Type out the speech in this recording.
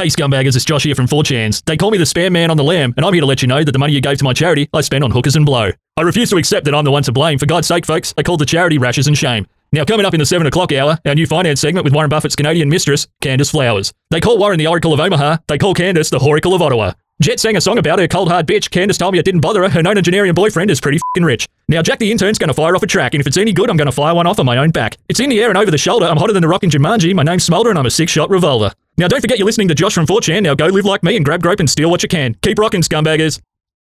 Hey scumbaggers, it's Josh here from 4chans. They call me the spam man on the lam, and I'm here to let you know that the money you gave to my charity, I spent on hookers and blow. I refuse to accept that I'm the one to blame. For God's sake, folks, I called the charity rashes and shame. Now, coming up in the 7 o'clock hour, our new finance segment with Warren Buffett's Canadian mistress, Candace Flowers. They call Warren the Oracle of Omaha, they call Candace the Horacle of Ottawa. Jet sang a song about her cold hard bitch. Candace told me it didn't bother her. Her nonagenarian boyfriend is pretty fing rich. Now, Jack the intern's to fire off a track, and if it's any good, I'm to fire one off on my own back. It's in the air and over the shoulder. I'm hotter than the rock in Jumanji. My name's Smolder, and I'm a six shot revolver. Now, don't forget you're listening to Josh from 4chan. Now, go live like me and grab grope and steal what you can. Keep rocking, scumbaggers.